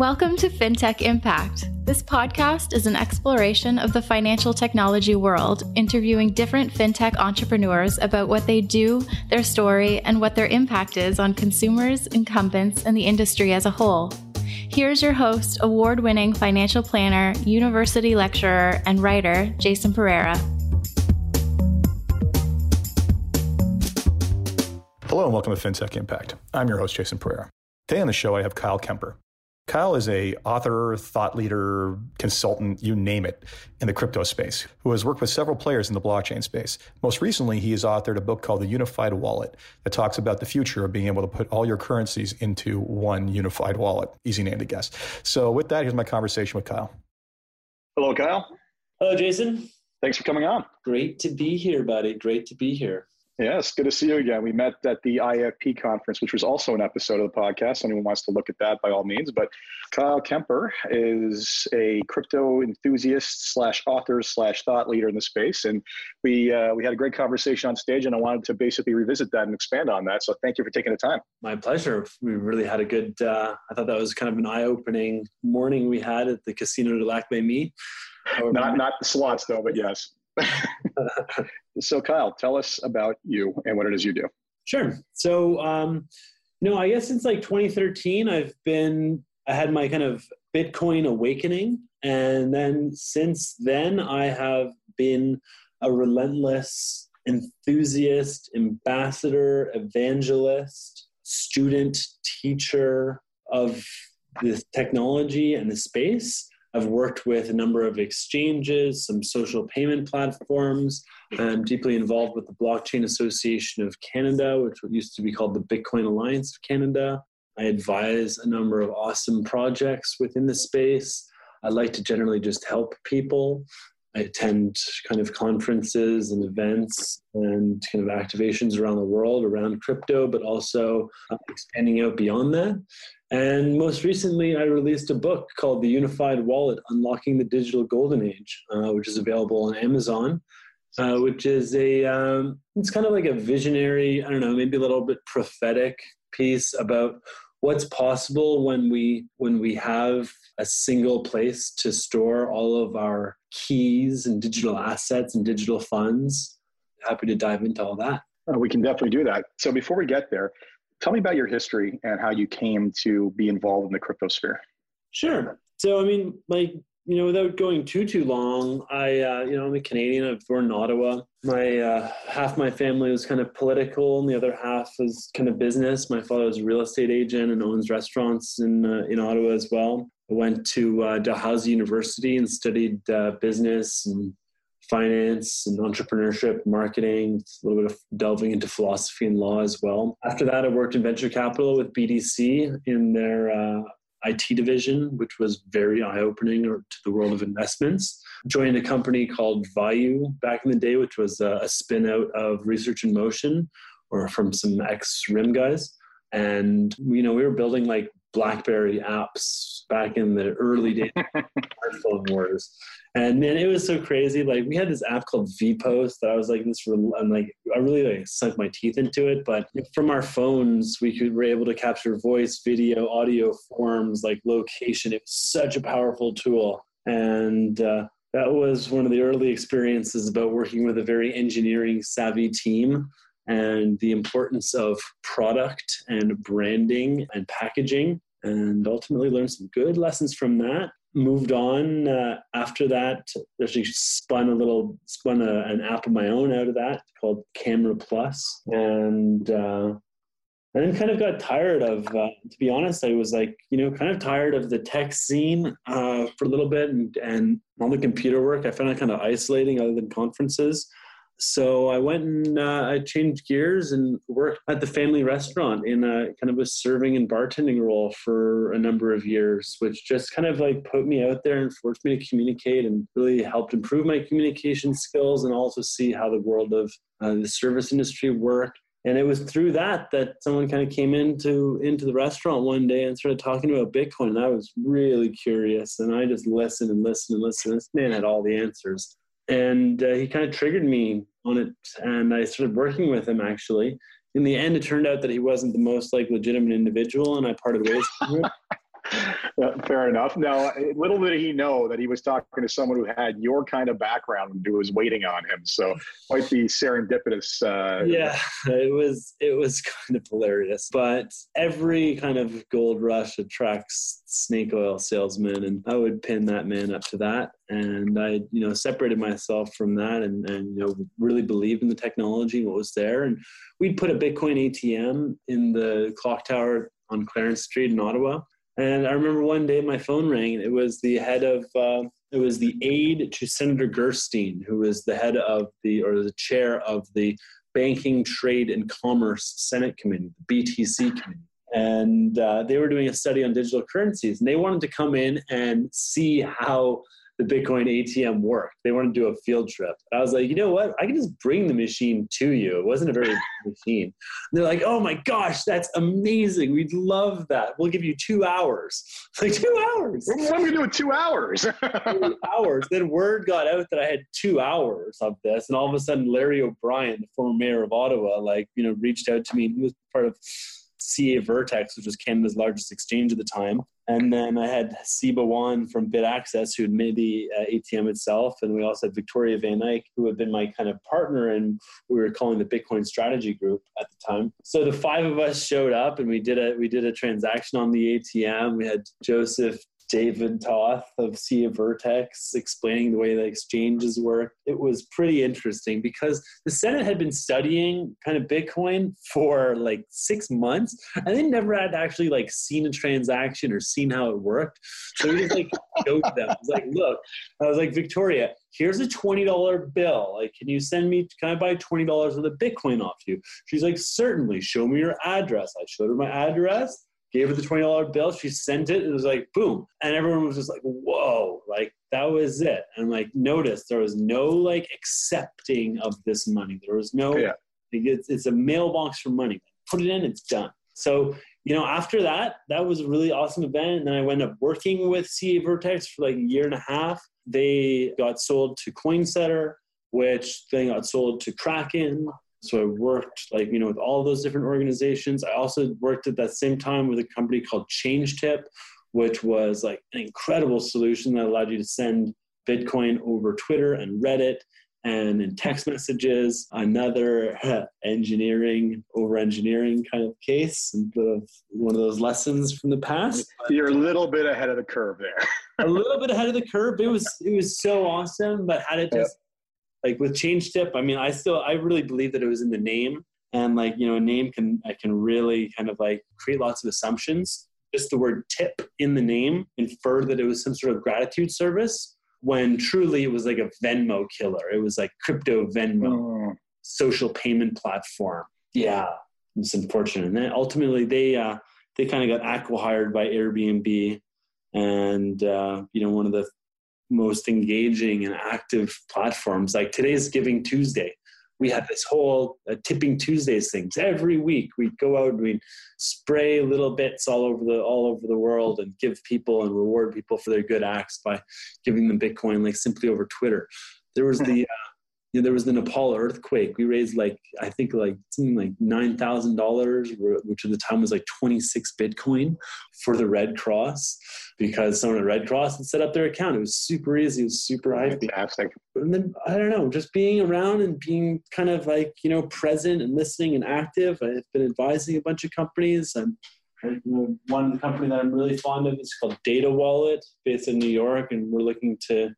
Welcome to FinTech Impact. This podcast is an exploration of the financial technology world, interviewing different FinTech entrepreneurs about what they do, their story, and what their impact is on consumers, incumbents, and the industry as a whole. Here's your host, award winning financial planner, university lecturer, and writer, Jason Pereira. Hello and welcome to FinTech Impact. I'm your host, Jason Pereira. Today on the show, I have Kyle Kemper. Kyle is a author, thought leader, consultant, you name it, in the crypto space, who has worked with several players in the blockchain space. Most recently, he has authored a book called The Unified Wallet that talks about the future of being able to put all your currencies into one unified wallet. Easy name to guess. So with that, here's my conversation with Kyle. Hello, Kyle. Hello, Jason. Thanks for coming on. Great to be here, buddy. Great to be here. Yes, good to see you again. We met at the IFP conference, which was also an episode of the podcast. Anyone wants to look at that, by all means. But Kyle Kemper is a crypto enthusiast slash author slash thought leader in the space, and we uh, we had a great conversation on stage, and I wanted to basically revisit that and expand on that. So thank you for taking the time. My pleasure. We really had a good. Uh, I thought that was kind of an eye opening morning we had at the Casino de Lac-Leamy. Not not the slots though, but yes. so, Kyle, tell us about you and what it is you do. Sure. So, um, no, I guess since like 2013, I've been, I had my kind of Bitcoin awakening. And then since then, I have been a relentless enthusiast, ambassador, evangelist, student, teacher of this technology and the space. I've worked with a number of exchanges, some social payment platforms. I'm deeply involved with the Blockchain Association of Canada, which used to be called the Bitcoin Alliance of Canada. I advise a number of awesome projects within the space. I like to generally just help people. I attend kind of conferences and events and kind of activations around the world around crypto, but also uh, expanding out beyond that. And most recently, I released a book called The Unified Wallet Unlocking the Digital Golden Age, uh, which is available on Amazon. Uh, which is a um, it's kind of like a visionary i don't know maybe a little bit prophetic piece about what's possible when we when we have a single place to store all of our keys and digital assets and digital funds happy to dive into all that uh, we can definitely do that so before we get there Tell me about your history and how you came to be involved in the crypto sphere. Sure. So, I mean, like, you know, without going too too long, I, uh, you know, I'm a Canadian. I was born in Ottawa. My uh, half my family was kind of political, and the other half was kind of business. My father was a real estate agent and owns restaurants in uh, in Ottawa as well. I went to uh, Dalhousie University and studied uh, business and finance and entrepreneurship, marketing, a little bit of delving into philosophy and law as well. After that, I worked in venture capital with BDC in their uh, IT division, which was very eye opening to the world of investments. Joined a company called Vayu back in the day, which was a, a spin out of Research in Motion or from some ex RIM guys. And, you know, we were building like BlackBerry apps back in the early days of smartphone wars. And man, it was so crazy. Like we had this app called VPost that I was like, this. I'm like, I really like sunk my teeth into it. But from our phones, we could were able to capture voice, video, audio forms, like location. It was such a powerful tool, and uh, that was one of the early experiences about working with a very engineering savvy team and the importance of product and branding and packaging and ultimately learned some good lessons from that. Moved on uh, after that actually spun a little spun a, an app of my own out of that called camera plus and uh, and then kind of got tired of uh, to be honest i was like you know kind of tired of the tech scene uh, for a little bit and, and all the computer work. I found it kind of isolating other than conferences so I went and uh, I changed gears and worked at the family restaurant in a kind of a serving and bartending role for a number of years, which just kind of like put me out there and forced me to communicate and really helped improve my communication skills and also see how the world of uh, the service industry worked. And it was through that that someone kind of came into into the restaurant one day and started talking about Bitcoin. And I was really curious, and I just listened and listened and listened. This man had all the answers and uh, he kind of triggered me on it and i started working with him actually. In the end it turned out that he wasn't the most like legitimate individual and i parted ways fair enough. Now, little did he know that he was talking to someone who had your kind of background who was waiting on him. So quite the serendipitous. Uh, yeah, it was it was kind of hilarious. But every kind of gold rush attracts snake oil salesmen, and I would pin that man up to that. And I, you know, separated myself from that, and and you know, really believed in the technology, what was there, and we'd put a Bitcoin ATM in the clock tower on Clarence Street in Ottawa and I remember one day my phone rang. It was the head of, uh, it was the aide to Senator Gerstein, who was the head of the, or the chair of the Banking, Trade, and Commerce Senate Committee, the BTC Committee. And uh, they were doing a study on digital currencies. And they wanted to come in and see how the Bitcoin ATM worked. They wanted to do a field trip. I was like, you know what? I can just bring the machine to you. It wasn't a very machine. And they're like, oh my gosh, that's amazing. We'd love that. We'll give you two hours. Like two hours. What am I doing two hours? two hours. Then word got out that I had two hours of this, and all of a sudden, Larry O'Brien, the former mayor of Ottawa, like you know, reached out to me. He was part of CAVirtex, which was Canada's largest exchange at the time. And then I had Siba Wan from BitAccess, who had made the uh, ATM itself. And we also had Victoria Van Eyck, who had been my kind of partner, and we were calling the Bitcoin Strategy Group at the time. So the five of us showed up, and we did a we did a transaction on the ATM. We had Joseph David Toth of CAVirtex explaining the way the exchanges work. It was pretty interesting because the Senate had been studying kind of Bitcoin for like six months and they never had actually like seen a transaction or seen how it worked. So we just like showed them. I was like, look, I was like, Victoria, here's a $20 bill. Like, can you send me, can I buy $20 worth of Bitcoin off you? She's like, certainly, show me your address. I showed her my address gave her the $20 bill. She sent it. It was like, boom. And everyone was just like, whoa, like that was it. And like, notice there was no like accepting of this money. There was no, yeah. it's, it's a mailbox for money. Put it in, it's done. So, you know, after that, that was a really awesome event. And then I went up working with CAVirtex for like a year and a half. They got sold to Coinsetter, which then got sold to Kraken, so I worked like, you know, with all those different organizations. I also worked at that same time with a company called ChangeTip, which was like an incredible solution that allowed you to send Bitcoin over Twitter and Reddit and in text messages, another engineering over engineering kind of case, and one of those lessons from the past. You're a little bit ahead of the curve there. a little bit ahead of the curve. It was it was so awesome, but had it just like with change tip i mean i still i really believe that it was in the name. And like you know a name can i can really kind of like create lots of assumptions. Just the word tip in the name infer that it was some sort of gratitude service when truly it was like a venmo killer. It was like crypto venmo oh. social payment platform. Yeah. It's unfortunate. And then ultimately they uh they kind of got acquired by airbnb. And uh, you know one of the most engaging and active platforms. Like today's Giving Tuesday. We have this whole uh, Tipping Tuesdays things every week. We go out and we spray little bits all over the all over the world and give people and reward people for their good acts by giving them Bitcoin, like simply over Twitter. There was the uh, you know, there was the Nepal earthquake. We raised like I think like something like nine thousand dollars, which at the time was like twenty six Bitcoin for the Red Cross, because someone at Red Cross had set up their account. It was super easy. It was super. Fantastic. And then I don't know, just being around and being kind of like you know present and listening and active. I've been advising a bunch of companies and. One company that I'm really fond of is called Data Wallet, based in New York, and we're looking to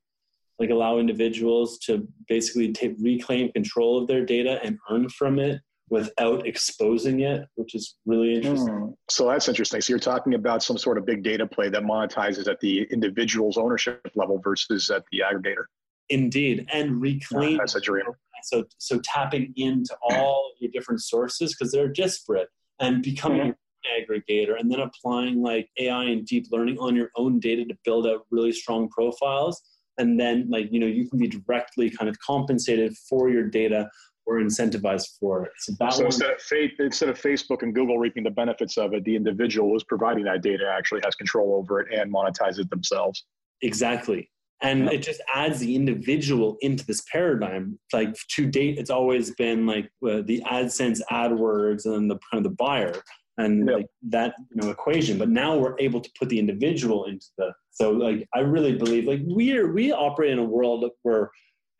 like allow individuals to basically take, reclaim control of their data and earn from it without exposing it, which is really interesting. Mm. So that's interesting. So you're talking about some sort of big data play that monetizes at the individual's ownership level versus at the aggregator. Indeed, and reclaim. that's a dream. So, so tapping into all your different sources because they're disparate and becoming mm-hmm. an aggregator, and then applying like AI and deep learning on your own data to build out really strong profiles and then like you know you can be directly kind of compensated for your data or incentivized for it. So, so instead, of faith, instead of Facebook and Google reaping the benefits of it, the individual who's providing that data actually has control over it and monetizes it themselves. Exactly. And it just adds the individual into this paradigm. Like to date, it's always been like uh, the AdSense, AdWords, and then the kind of the buyer. And like that you know equation but now we're able to put the individual into the so like i really believe like we are we operate in a world where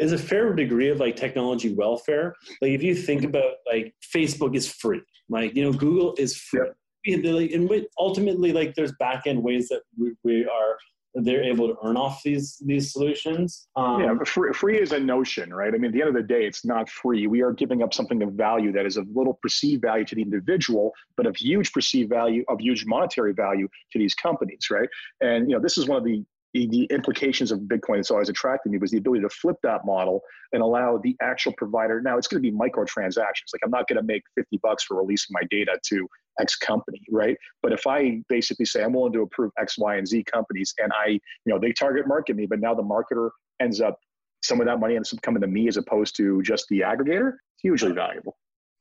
is a fair degree of like technology welfare. Like if you think about like facebook is free. Like you know google is free. Yep. and ultimately like there's back end ways that we, we are they're able to earn off these these solutions. Um, yeah, free, free is a notion, right? I mean, at the end of the day, it's not free. We are giving up something of value that is of little perceived value to the individual, but of huge perceived value, of huge monetary value to these companies, right? And you know, this is one of the the implications of Bitcoin that's always attracted me was the ability to flip that model and allow the actual provider. Now it's going to be microtransactions. Like I'm not going to make 50 bucks for releasing my data to X company, right? But if I basically say I'm willing to approve X, Y, and Z companies, and I, you know, they target market me, but now the marketer ends up some of that money ends up coming to me as opposed to just the aggregator, it's hugely valuable.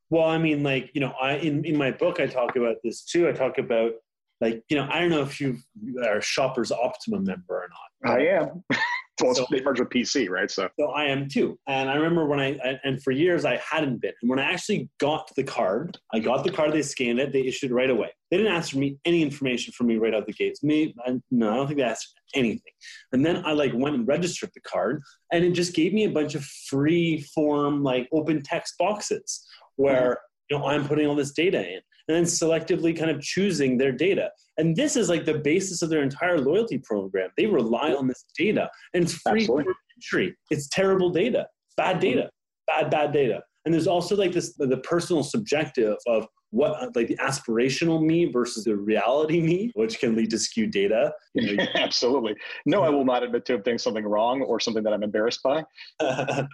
Well, I mean, like you know, I in in my book I talk about this too. I talk about like you know i don't know if you are a shoppers optimum member or not i am well so, they merge with pc right? So so i am too. And i remember when I, and for years i hadn't been. And when i actually got the card i got the card they scanned it they issued it right away. They didn't ask for me any information from me right out the gates. Me I, no i don't think they asked anything. And then i like went and registered the card and it just gave me a bunch of free form like open text boxes where mm-hmm. you know i'm putting all this data in and then selectively kind of choosing their data. And this is like the basis of their entire loyalty program. They rely on this data and it's free entry. It's terrible data, bad data, mm-hmm. bad, bad data. And there's also like this the personal subjective of what like the aspirational me versus the reality me, which can lead to skewed data. You know, Absolutely. No, I will not admit to doing something wrong or something that I'm embarrassed by. yeah.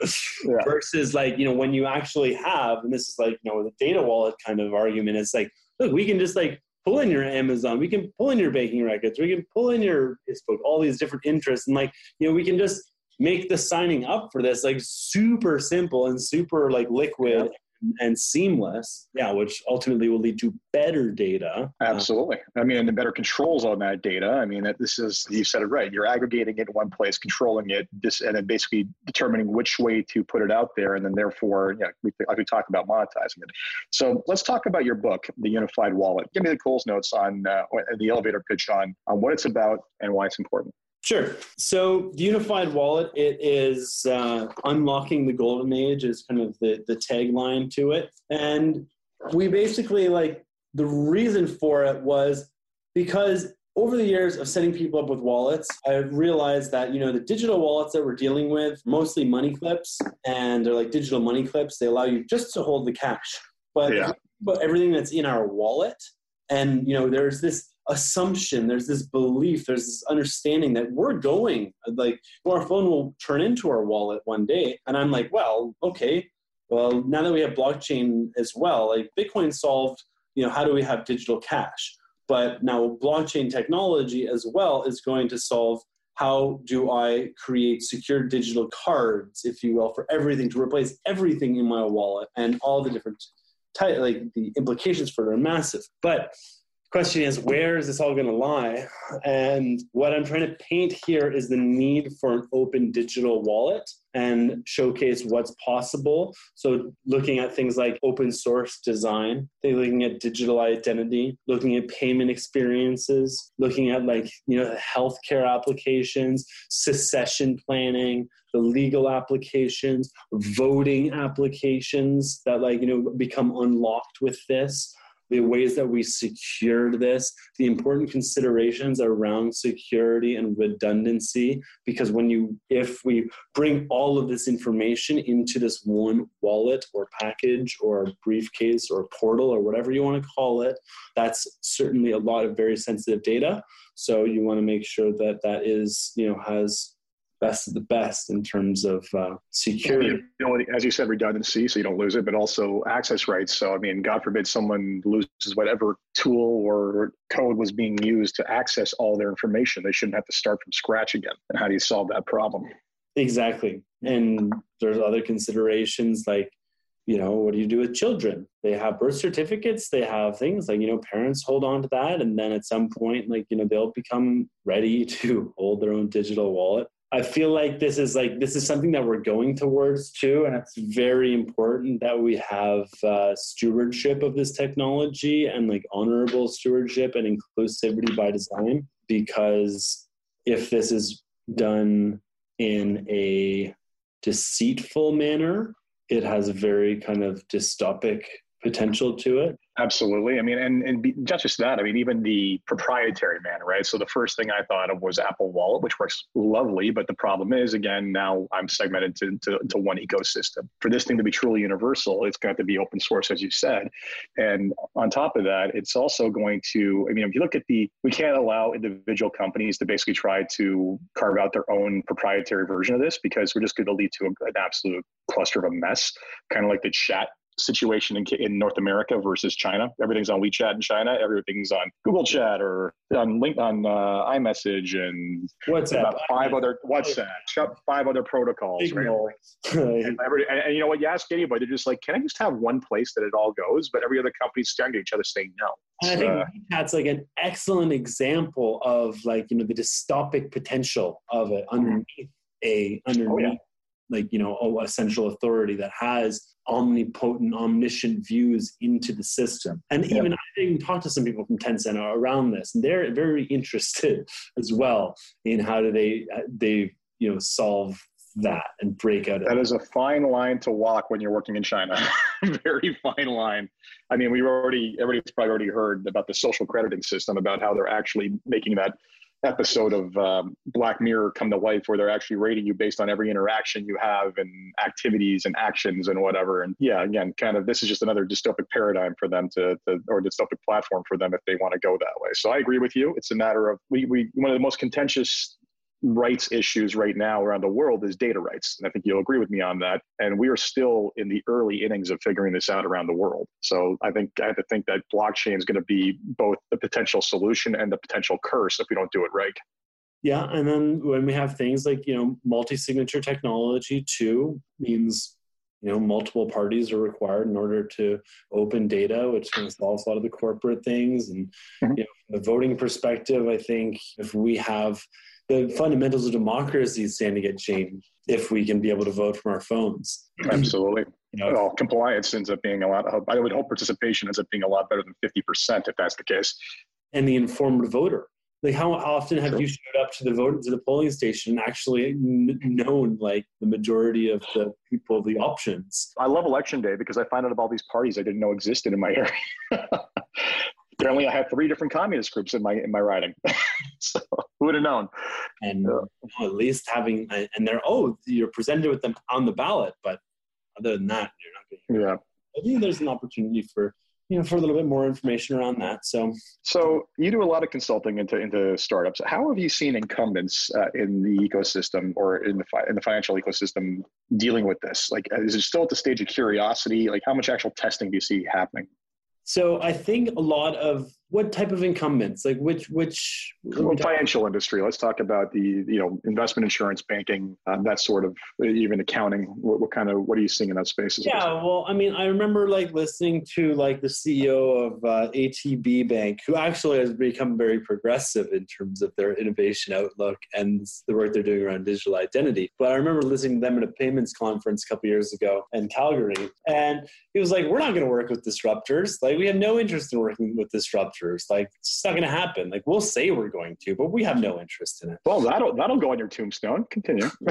Versus like, you know, when you actually have, and this is like, you know, the data wallet kind of argument it's like, look, we can just like pull in your Amazon, we can pull in your banking records, we can pull in your Facebook, all these different interests, and like, you know, we can just make the signing up for this like super simple and super like liquid and seamless, yeah, which ultimately will lead to better data. Absolutely. I mean, and the better controls on that data. I mean, this is, you said it right. You're aggregating it in one place, controlling it, this, and then basically determining which way to put it out there. And then therefore, yeah, we, like we talked about monetizing it. So let's talk about your book, The Unified Wallet. Give me the Coles notes on uh, the elevator pitch on, on what it's about and why it's important. Sure. So the unified wallet, it is uh, unlocking the golden age is kind of the, the tagline to it. And we basically like the reason for it was because over the years of setting people up with wallets, I realized that, you know, the digital wallets that we're dealing with, mostly money clips, and they're like digital money clips, they allow you just to hold the cash. But, yeah. but everything that's in our wallet, and, you know, there's this assumption. There's this belief there's this understanding that we're going like our phone will turn into our wallet one day. And i'm like well okay. Well now that we have blockchain as well like bitcoin solved you know how do we have digital cash? But now blockchain technology as well is going to solve how do i create secure digital cards if you will for everything to replace everything in my wallet and all the different type like the implications for it are massive. But question is where is this all going to lie? And what i'm trying to paint here is the need for an open digital wallet and showcase what's possible. So looking at things like open source design looking at digital identity looking at payment experiences looking at like you know healthcare applications succession planning the legal applications voting applications that like you know become unlocked with this the ways that we secured this, the important considerations around security and redundancy. Because when you, if we bring all of this information into this one wallet or package or briefcase or portal or whatever you want to call it, that's certainly a lot of very sensitive data. So you want to make sure that that is, you know, has best of the best in terms of uh, security. Ability, as you said, redundancy, so you don't lose it, but also access rights. So, I mean, God forbid someone loses whatever tool or code was being used to access all their information. They shouldn't have to start from scratch again. And how do you solve that problem? Exactly. And there's other considerations like you know, what do you do with children? They have birth certificates, they have things like, you know, parents hold on to that. And then at some point, like, you know, they'll become ready to hold their own digital wallet. I feel like this is like this is something that we're going towards too, and it's very important that we have uh, stewardship of this technology and like honorable stewardship and inclusivity by design. Because if this is done in a deceitful manner, it has very kind of dystopic potential to it. Absolutely. I mean, and, and not just that, I mean, even the proprietary manner, right? So the first thing I thought of was Apple Wallet, which works lovely. But the problem is, again, now I'm segmented to, to, to one ecosystem. For this thing to be truly universal, it's got to be open source, as you said. And on top of that, it's also going to, I mean, if you look at the, we can't allow individual companies to basically try to carve out their own proprietary version of this because we're just going to lead to an absolute cluster of a mess, kind of like the chat situation in, in North America versus China. Everything's on WeChat in China. Everything's on Google Chat or on link on uh, iMessage and WhatsApp. About five other WhatsApp, five other protocols. Right? and, every, and, and, you know what? You ask anybody, they're just like, "Can I just have one place that it all goes?" But every other company's staring at each other saying no. And I think uh, WeChat's like an excellent example of like you know the dystopic potential of it underneath a underneath. Oh, yeah like you know a central authority that has omnipotent omniscient views into the system. And yeah. even i even talked to some people from tencent around this and they're very interested as well in how do they uh, they you know solve that and break out that is a fine line to walk when you're working in china. Very fine line. I mean we've already everybody's probably already heard about the social crediting system about how they're actually making that episode of um, Black Mirror come to life where they're actually rating you based on every interaction you have and activities and actions and whatever. And yeah, again, kind of this is just another dystopic paradigm for them to, to or dystopic platform for them if they want to go that way. So I agree with you. It's a matter of we, we one of the most contentious rights issues right now around the world is data rights. And I think you'll agree with me on that. And we are still in the early innings of figuring this out around the world. So I think I have to think that blockchain is going to be both the potential solution and the potential curse if we don't do it right. Yeah, and then when we have things like you know multi-signature technology too means you know multiple parties are required in order to open data, which kind of solves a lot of the corporate things. And mm-hmm. you know, from the voting perspective, I think if we have the fundamentals of democracy stand to get changed if we can be able to vote from our phones. Absolutely. You know, well, compliance ends up being a lot. I would hope participation ends up being a lot better than fifty percent if that's the case. And the informed voter. Like, how often have sure. you showed up to the vote to the polling station and actually n- known like the majority of the people, the options? I love election day because I find out about all these parties I didn't know existed in my area. apparently I had three different communist groups in my in my riding. so who would have known? And well, at least having and they're oh you're presented with them on the ballot, but other than that you're not getting. Yeah, I think there's an opportunity for you know for a little bit more information around that. So so you do a lot of consulting into into startups. How have you seen incumbents uh, in the ecosystem or in the fi- in the financial ecosystem dealing with this? Like, is it still at the stage of curiosity? Like, how much actual testing do you see happening? So I think a lot of what type of incumbents, like which which well, financial industry. Let's talk about the you know investment insurance, banking, um, that sort of even accounting. What, what, kind of what are you seeing in that space? Yeah, well, I mean, I remember like listening to like the CEO of uh, ATB Bank, who actually has become very progressive in terms of their innovation outlook and the work they're doing around digital identity. But I remember listening to them at a payments conference a couple years ago in Calgary, and he was like, "We're not going to work with disruptors. Like, we have no interest in working with disruptors. Like, it's not going to happen. Like, we'll say we're going to, but we have no interest in it." Well, that'll that'll go on your tombstone. Continue.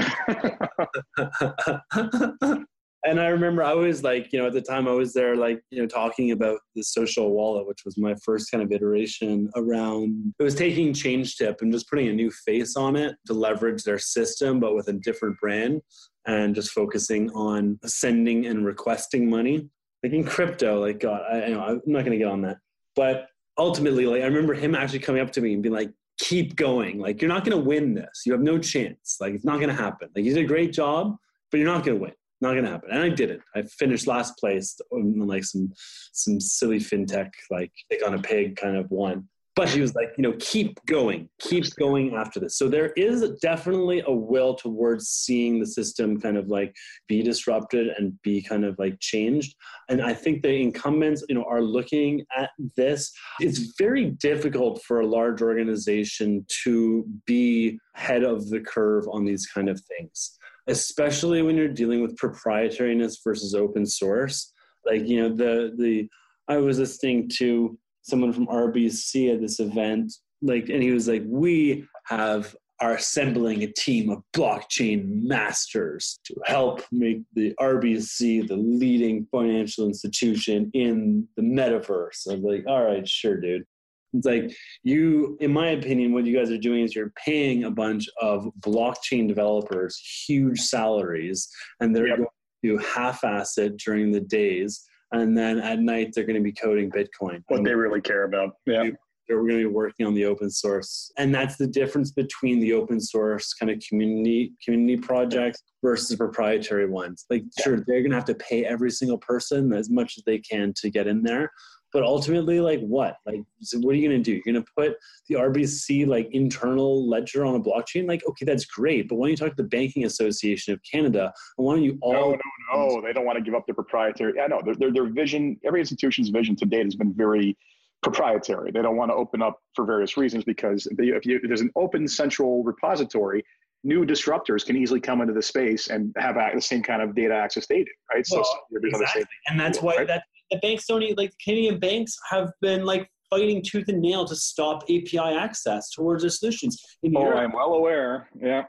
and I remember I was like, you know, at the time I was there, like, you know, talking about the social wallet, which was my first kind of iteration around. It was taking change tip and just putting a new face on it to leverage their system, but with a different brand, and just focusing on sending and requesting money like in crypto, like God, I, I know I'm not going to get on that, but ultimately, like I remember him actually coming up to me and being like, "Keep going. Like you're not going to win this. You have no chance. Like it's not going to happen. Like you did a great job, but you're not going to win. Not going to happen." And I didn't. I finished last place on like some some silly fintech, like take on a pig kind of one. But he was like, you know, keep going, keep going after this. So there is definitely a will towards seeing the system kind of like be disrupted and be kind of like changed. And I think the incumbents, you know, are looking at this. It's very difficult for a large organization to be head of the curve on these kind of things, especially when you're dealing with proprietariness versus open source. Like, you know, the the I was listening to someone from RBC at this event, like, and he was like, "We have are assembling a team of blockchain masters to help make the RBC the leading financial institution in the metaverse." I'm like, "All right, sure, dude." It's like you, in my opinion, what you guys are doing is you're paying a bunch of blockchain developers huge salaries, and they're yep. going to half-ass it during the days and then at night they're going to be coding Bitcoin. What they really care about. Yeah. They're going to be working on the open source, and that's the difference between the open source kind of community community projects versus proprietary ones. Like, sure, they're going to have to pay every single person as much as they can to get in there, but ultimately like what like so what are you going to do you're going to put the rbc like internal ledger on a blockchain like okay that's great but why don't you talk to the banking association of canada and why don't you all no no no they don't want to give up their proprietary yeah know their, their, their vision every institution's vision to date has been very proprietary they don't want to open up for various reasons because if, if, you, if there's an open central repository new disruptors can easily come into the space and have the same kind of data access they do, right? Well, so, exactly. and that's why right? that the banks don't need, like Canadian banks have been like fighting tooth and nail to stop API access towards their solutions. In oh, Europe, I'm well aware. Yeah.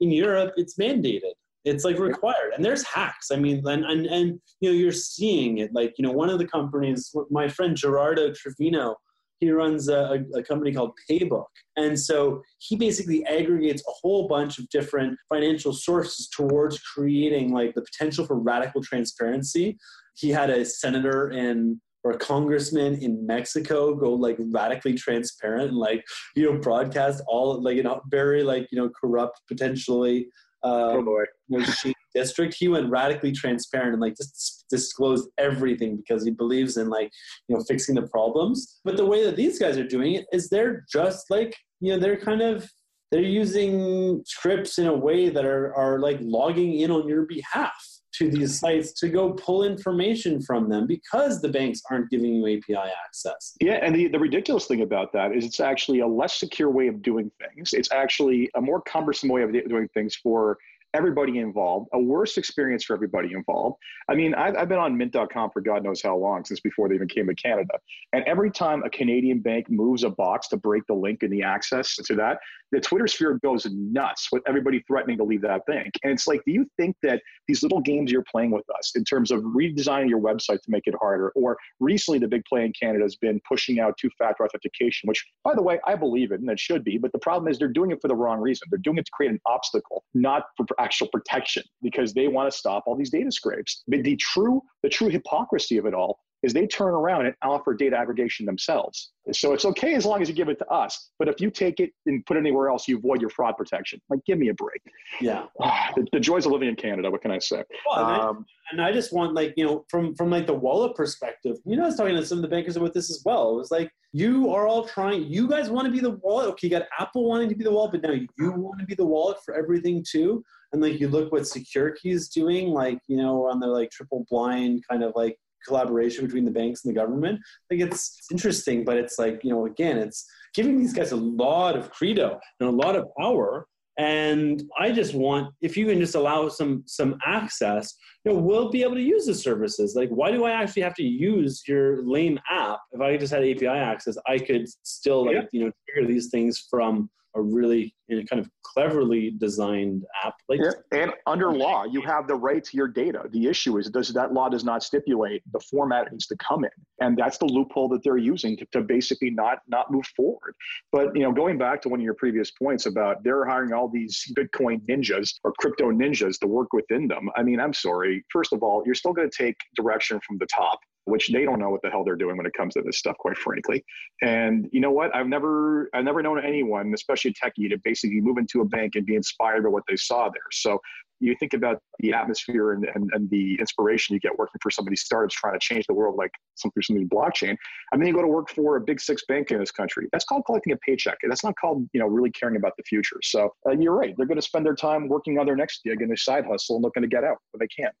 In Europe, it's mandated. It's like required, and there's hacks. I mean, and and and you know, you're seeing it. Like you know, one of the companies, my friend Gerardo Trevino, he runs a, a, company called Paybook. And so he basically aggregates a whole bunch of different financial sources towards creating like the potential for radical transparency he had a senator in or a congressman in Mexico go like radically transparent and like you know broadcast all like you know very like you know corrupt potentially um, oh boy. You know, district. He went radically transparent and like just disclosed everything because he believes in like you know fixing the problems. But the way that these guys are doing it is they're just like you know they're kind of they're using scripts in a way that are are like logging in on your behalf to these sites to go pull information from them because the banks aren't giving you API access. Yeah, and the, the ridiculous thing about that is it's actually a less secure way of doing things. It's actually a more cumbersome way of doing things for everybody involved, a worse experience for everybody involved. I mean, I've, I've been on mint.com for God knows how long, since before they even came to Canada. And every time a Canadian bank moves a box to break the link and the access to that, the Twitter sphere goes nuts with everybody threatening to leave that bank. And it's like, do you think that these little games you're playing with us in terms of redesigning your website to make it harder, or recently the big play in Canada has been pushing out two factor authentication, which, by the way, I believe in and it should be. But the problem is they're doing it for the wrong reason. They're doing it to create an obstacle, not for actual protection because they want to stop all these data scrapes. But the true, the true hypocrisy of it all is they turn around and offer data aggregation themselves. So it's okay as long as you give it to us. But if you take it and put it anywhere else, you avoid your fraud protection. Like, give me a break. Yeah. the, the, joys of living in Canada. What can I say? Well, and, um, I, and, I, just want like, you know, from, from like the wallet perspective, you know, I was talking to some of the bankers about this as well. It was like, you are all trying, you guys want to be the wallet. Okay. You got Apple wanting to be the wallet, but now you want to be the wallet for everything too and like you look what SecureKey is doing, like you know, on the like triple blind kind of like collaboration between the banks and the government. Like it's, it's interesting, but it's like you know, again, it's giving these guys a lot of credo and a lot of power. And I just want, if you can just allow some some access, you know, we'll be able to use the services. Like, why do I actually have to use your lame app? If I just had API access, I could still like, yeah. you know, trigger these things from a really you know, kind of cleverly designed app. Like yeah. and under law, you have the right to your data. The issue is does that law does not stipulate the format it needs to come in, and that's the loophole that they're using to, to basically not not move forward. But you know, going back to one of your previous points about they're hiring all these Bitcoin ninjas or crypto ninjas to work within them. I mean, I'm sorry. First of all, you're still going to take direction from the top which they don't know what the hell they're doing when it comes to this stuff, quite frankly. And you know what? I've never, I've never known anyone, especially a techie, to basically move into a bank and be inspired by what they saw there. So you think about the atmosphere and, and, and the inspiration you get working for some these startups trying to change the world, like something something blockchain. I mean, you go to work for a big six bank in this country. That's called collecting a paycheck. That's not called you know really caring about the future. So you're right. They're going to spend their time working on their next gig and their side hustle and looking to get out, but they can't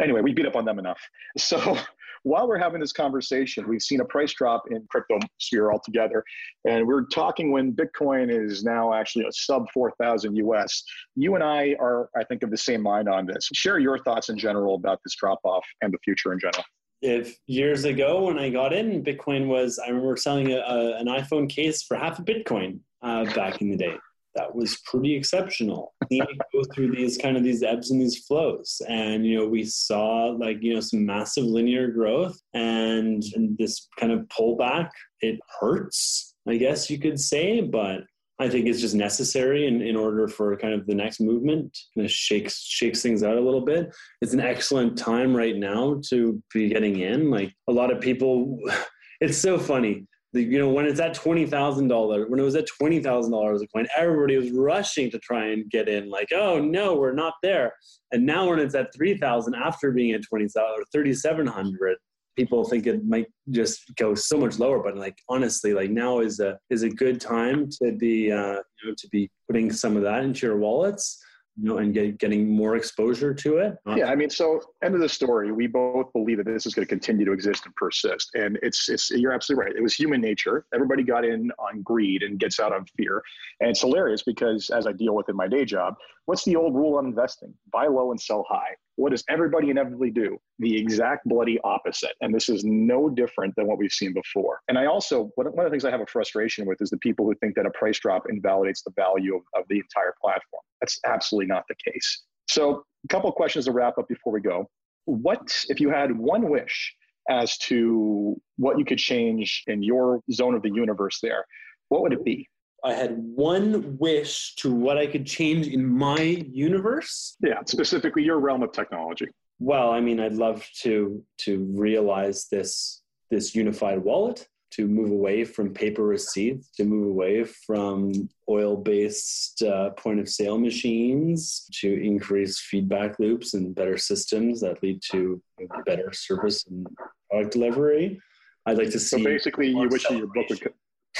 anyway, we beat up on them enough. So while we're having this conversation, we've seen a price drop in crypto sphere altogether. And we're talking when Bitcoin is now actually a sub 4,000 US. You and I are, I think, of the same mind on this. Share your thoughts in general about this drop off and the future in general. If years ago when I got in, Bitcoin was, I remember selling a, a, an iPhone case for half a Bitcoin uh, back in the day that was pretty exceptional. We go through these kind of these ebbs and these flows, and you know we saw like you know some massive linear growth and, and this kind of pullback. It hurts, I guess you could say, but I think it's just necessary in, in order for kind of the next movement kind of shakes shakes things out a little bit. It's an excellent time right now to be getting in. Like a lot of people, it's so funny you know, when it's at twenty thousand dollars, when it was at twenty thousand dollars a coin, everybody was rushing to try and get in. Like, oh no, we're not there. And now when it's at three thousand, after being at twenty thousand or thirty seven hundred, people think it might just go so much lower. But like honestly, like now is a is a good time to be uh, you know to be putting some of that into your wallets you know, and get, getting more exposure to it. Uh, yeah, I mean, so end of the story. We both believe that this is going to continue to exist and persist, and it's it's you're absolutely right. It was human nature. Everybody got in on greed and gets out on fear, and it's hilarious because as I deal with in my day job, what's the old rule on investing? Buy low and sell high. What does everybody inevitably do? The exact bloody opposite. And this is no different than what we've seen before. And I also, one of the things I have a frustration with is the people who think that a price drop invalidates the value of, of the entire platform. That's absolutely not the case. So, a couple of questions to wrap up before we go. What, if you had one wish as to what you could change in your zone of the universe there, what would it be? I had one wish to what I could change in my universe. Yeah, specifically your realm of technology. Well, I mean, I'd love to to realize this this unified wallet, to move away from paper receipts, to move away from oil based uh, point of sale machines, to increase feedback loops and better systems that lead to better service and product delivery. I'd like to see. So basically, you wish your book would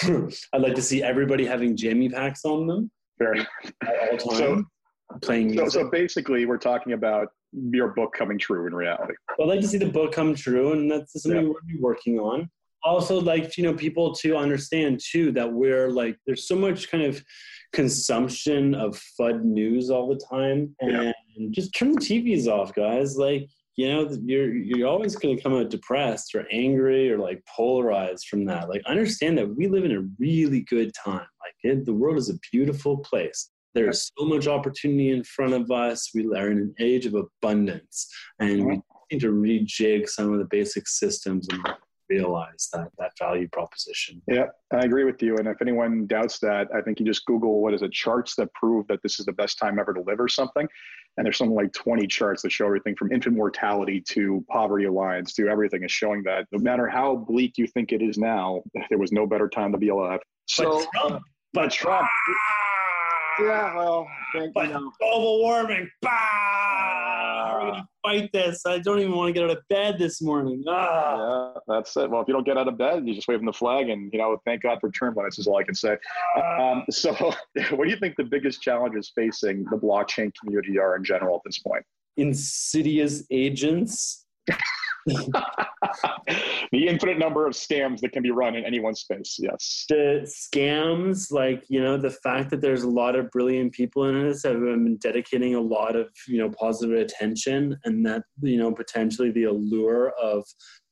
I'd like to see everybody having jammy packs on them. Very. At all time. So, playing so, so, basically, we're talking about your book coming true in reality. I'd like to see the book come true, and that's something yeah. we're working on. Also, like you know, people to understand too that we're like there's so much kind of consumption of FUD news all the time, and yeah. just turn the TVs off, guys. Like you know you're you're always going to come out depressed or angry or like polarized from that. Like understand that we live in a really good time. Like it, the world is a beautiful place. There's so much opportunity in front of us. We are in an age of abundance and we mm-hmm. need to rejig some of the basic systems and realize that that value proposition. Yeah, I agree with you. And if anyone doubts that, I think you just Google what is it charts that prove that this is the best time ever to live or something. And there's something like 20 charts that show everything from infant mortality to poverty lines to everything is showing that no matter how bleak you think it is now, there was no better time to be alive. So, but Trump, uh, but Trump. Yeah, well, thank but you know. global warming. Bah! Going to fight this? I don't even want to get out of bed this morning. Ah. Yeah, that's it. Well, if you don't get out of bed, you just wave the flag and, you know, thank God for term limits is all I can say. Ah. Um, so what do you think the biggest challenges facing the blockchain community are in general at this point? Insidious agents the infinite number of scams that can be run in any one space. Yes. The scams, like, you know, the fact that there's a lot of brilliant people in this have been dedicating a lot of, you know, positive attention and that, you know, potentially the allure of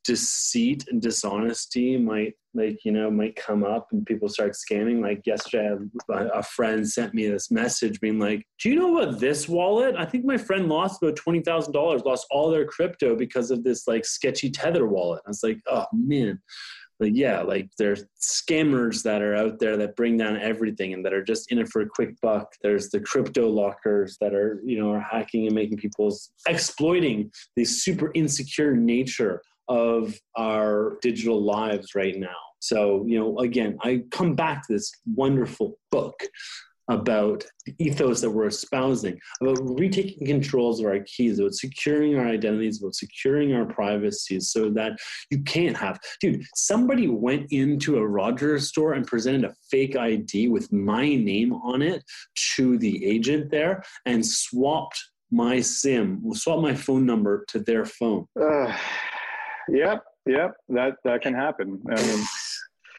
deceit and dishonesty might like you know might come up and people start scamming. Like yesterday a friend sent me this message being like do you know about this wallet? I think my friend lost about $20000 lost all their crypto because of this like sketchy tether wallet. I was like oh man. Like yeah like there's scammers that are out there that bring down everything and that are just in it for a quick buck. There's the crypto lockers that are you know are hacking and making people's exploiting the super insecure nature of our digital lives right now. So, you know, again, I come back to this wonderful book about the ethos that we're espousing, about retaking controls of our keys, about securing our identities, about securing our privacy so that you can't have. Dude, somebody went into a Rogers store and presented a fake ID with my name on it to the agent there and swapped my SIM, swapped my phone number to their phone. Yep, yep, that, that can happen. I mean,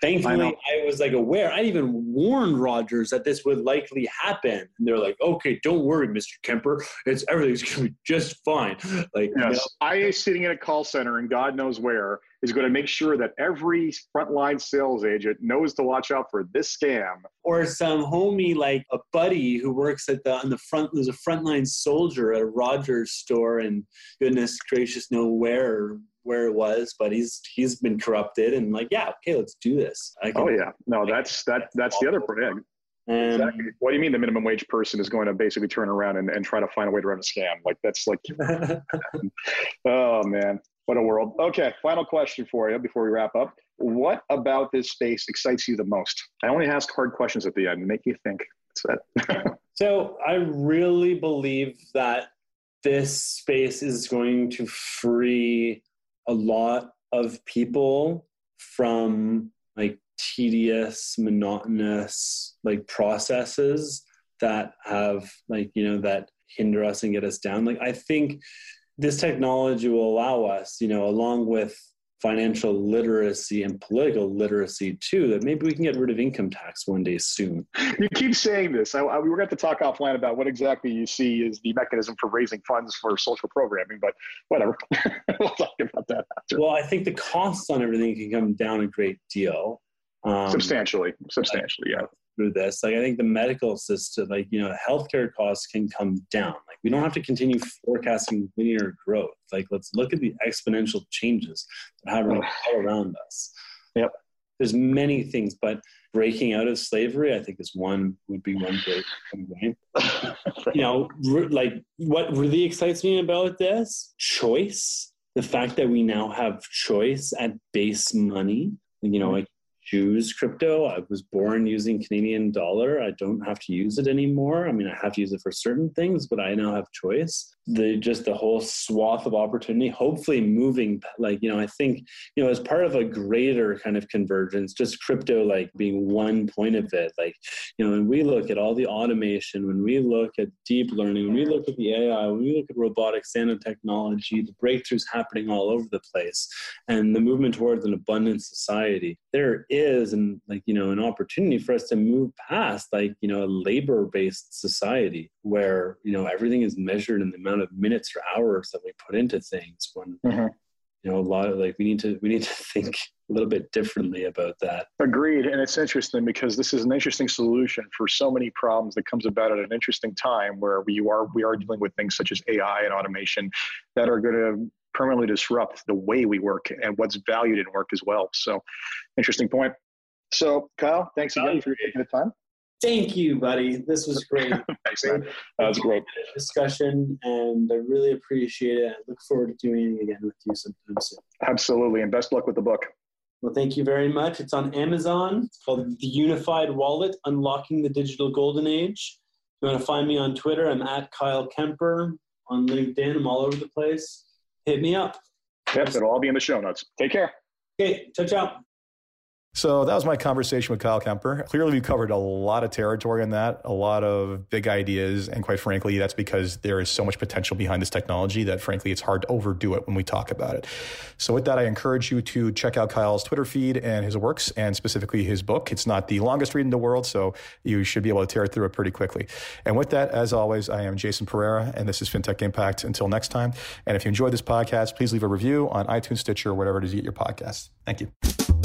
Thankfully, I, I, was like aware. I even warned Rogers that this would likely happen. And they're like, "Okay, don't worry, Mr. Kemper. It's everything's gonna be just fine." Like, yes, no. IA sitting in a call center and God knows where is going to make sure that every frontline sales agent knows to watch out for this scam. Or some homie like a buddy who works at the on the front. There's a frontline soldier at a Rogers store, and goodness gracious, know where where it was, but he's he's been corrupted and like, yeah, okay, let's do this. oh yeah, no, that's that that's the other part. Yeah. Um, exactly. What do you mean the minimum wage person is going to basically turn around and, and try to find a way to run a scam? Like that's like, oh man, what a world. Okay, final question for you before we wrap up. What about this space excites you the most? I only ask hard questions at the end, make you think. That's it. so I really believe that this space is going to free a lot of people from like tedious, monotonous like processes that have like, you know, that hinder us and get us down. Like I think this technology will allow us, you know, along with financial literacy and political literacy too that maybe we can get rid of income tax one day soon. You keep saying this. I, I, we were going to talk offline about what exactly you see is the mechanism for raising funds for social programming but whatever. We'll talk about that after. well i think the costs on everything can come down a great deal. Um, substantially substantially yeah through this. Like I think the medical system, like you know, healthcare costs can come down. Like we don't have to continue forecasting linear growth. Like let's look at the exponential changes that are happening all around us. Yep. There's many things, but breaking out of slavery, I think, is one would be one great way. you know, like what really excites me about this choice. The fact that we now have choice at base money. You know, mm-hmm. like choose crypto. I was born using Canadian dollar. I don't have to use it anymore. I mean, I have to use it for certain things, but I now have choice. The just the whole swath of opportunity, hopefully moving like, you know, I think, you know, as part of a greater kind of convergence, just crypto like being one point of it. Like, you know, when we look at all the automation, when we look at deep learning, when we look at the AI, when we look at robotics, nanotechnology, the breakthroughs happening all over the place, and the movement towards an abundant society, there is and like you know an opportunity for us to move past like you know a labor based society where you know everything is measured in the amount of minutes or hours that we put into things when mm-hmm. you know a lot of like we need to we need to think a little bit differently about that agreed and it's interesting because this is an interesting solution for so many problems that comes about at an interesting time where we are we are dealing with things such as ai and automation that are going to permanently disrupt the way we work and what's valued in work as well. So, interesting point. So, Kyle, thanks again for taking the time. Thank you, buddy. This was great. thanks, man. That was great discussion, and I really appreciate it. I look forward to doing it again with you sometime soon. Absolutely, and best luck with the book. Well, thank you very much. It's on Amazon. It's called The Unified Wallet Unlocking the Digital Golden Age. If you want to find me on Twitter, I'm at Kyle Kemper. On LinkedIn, I'm all over the place hit me up. Yep, it'll all be in the show notes. Take care. Okay, ciao, ciao. So that was my conversation with Kyle Kemper. Clearly, we covered a lot of territory in that, a lot of big ideas. And quite frankly, that's because there is so much potential behind this technology that, frankly, it's hard to overdo it when we talk about it. So, with that, I encourage you to check out Kyle's Twitter feed and his works, and specifically his book. It's not the longest read in the world, so you should be able to tear through it pretty quickly. And with that, as always, I am Jason Pereira, and this is FinTech Impact. Until next time. And if you enjoyed this podcast, please leave a review on iTunes, Stitcher, or whatever it is you get your podcasts. Thank you.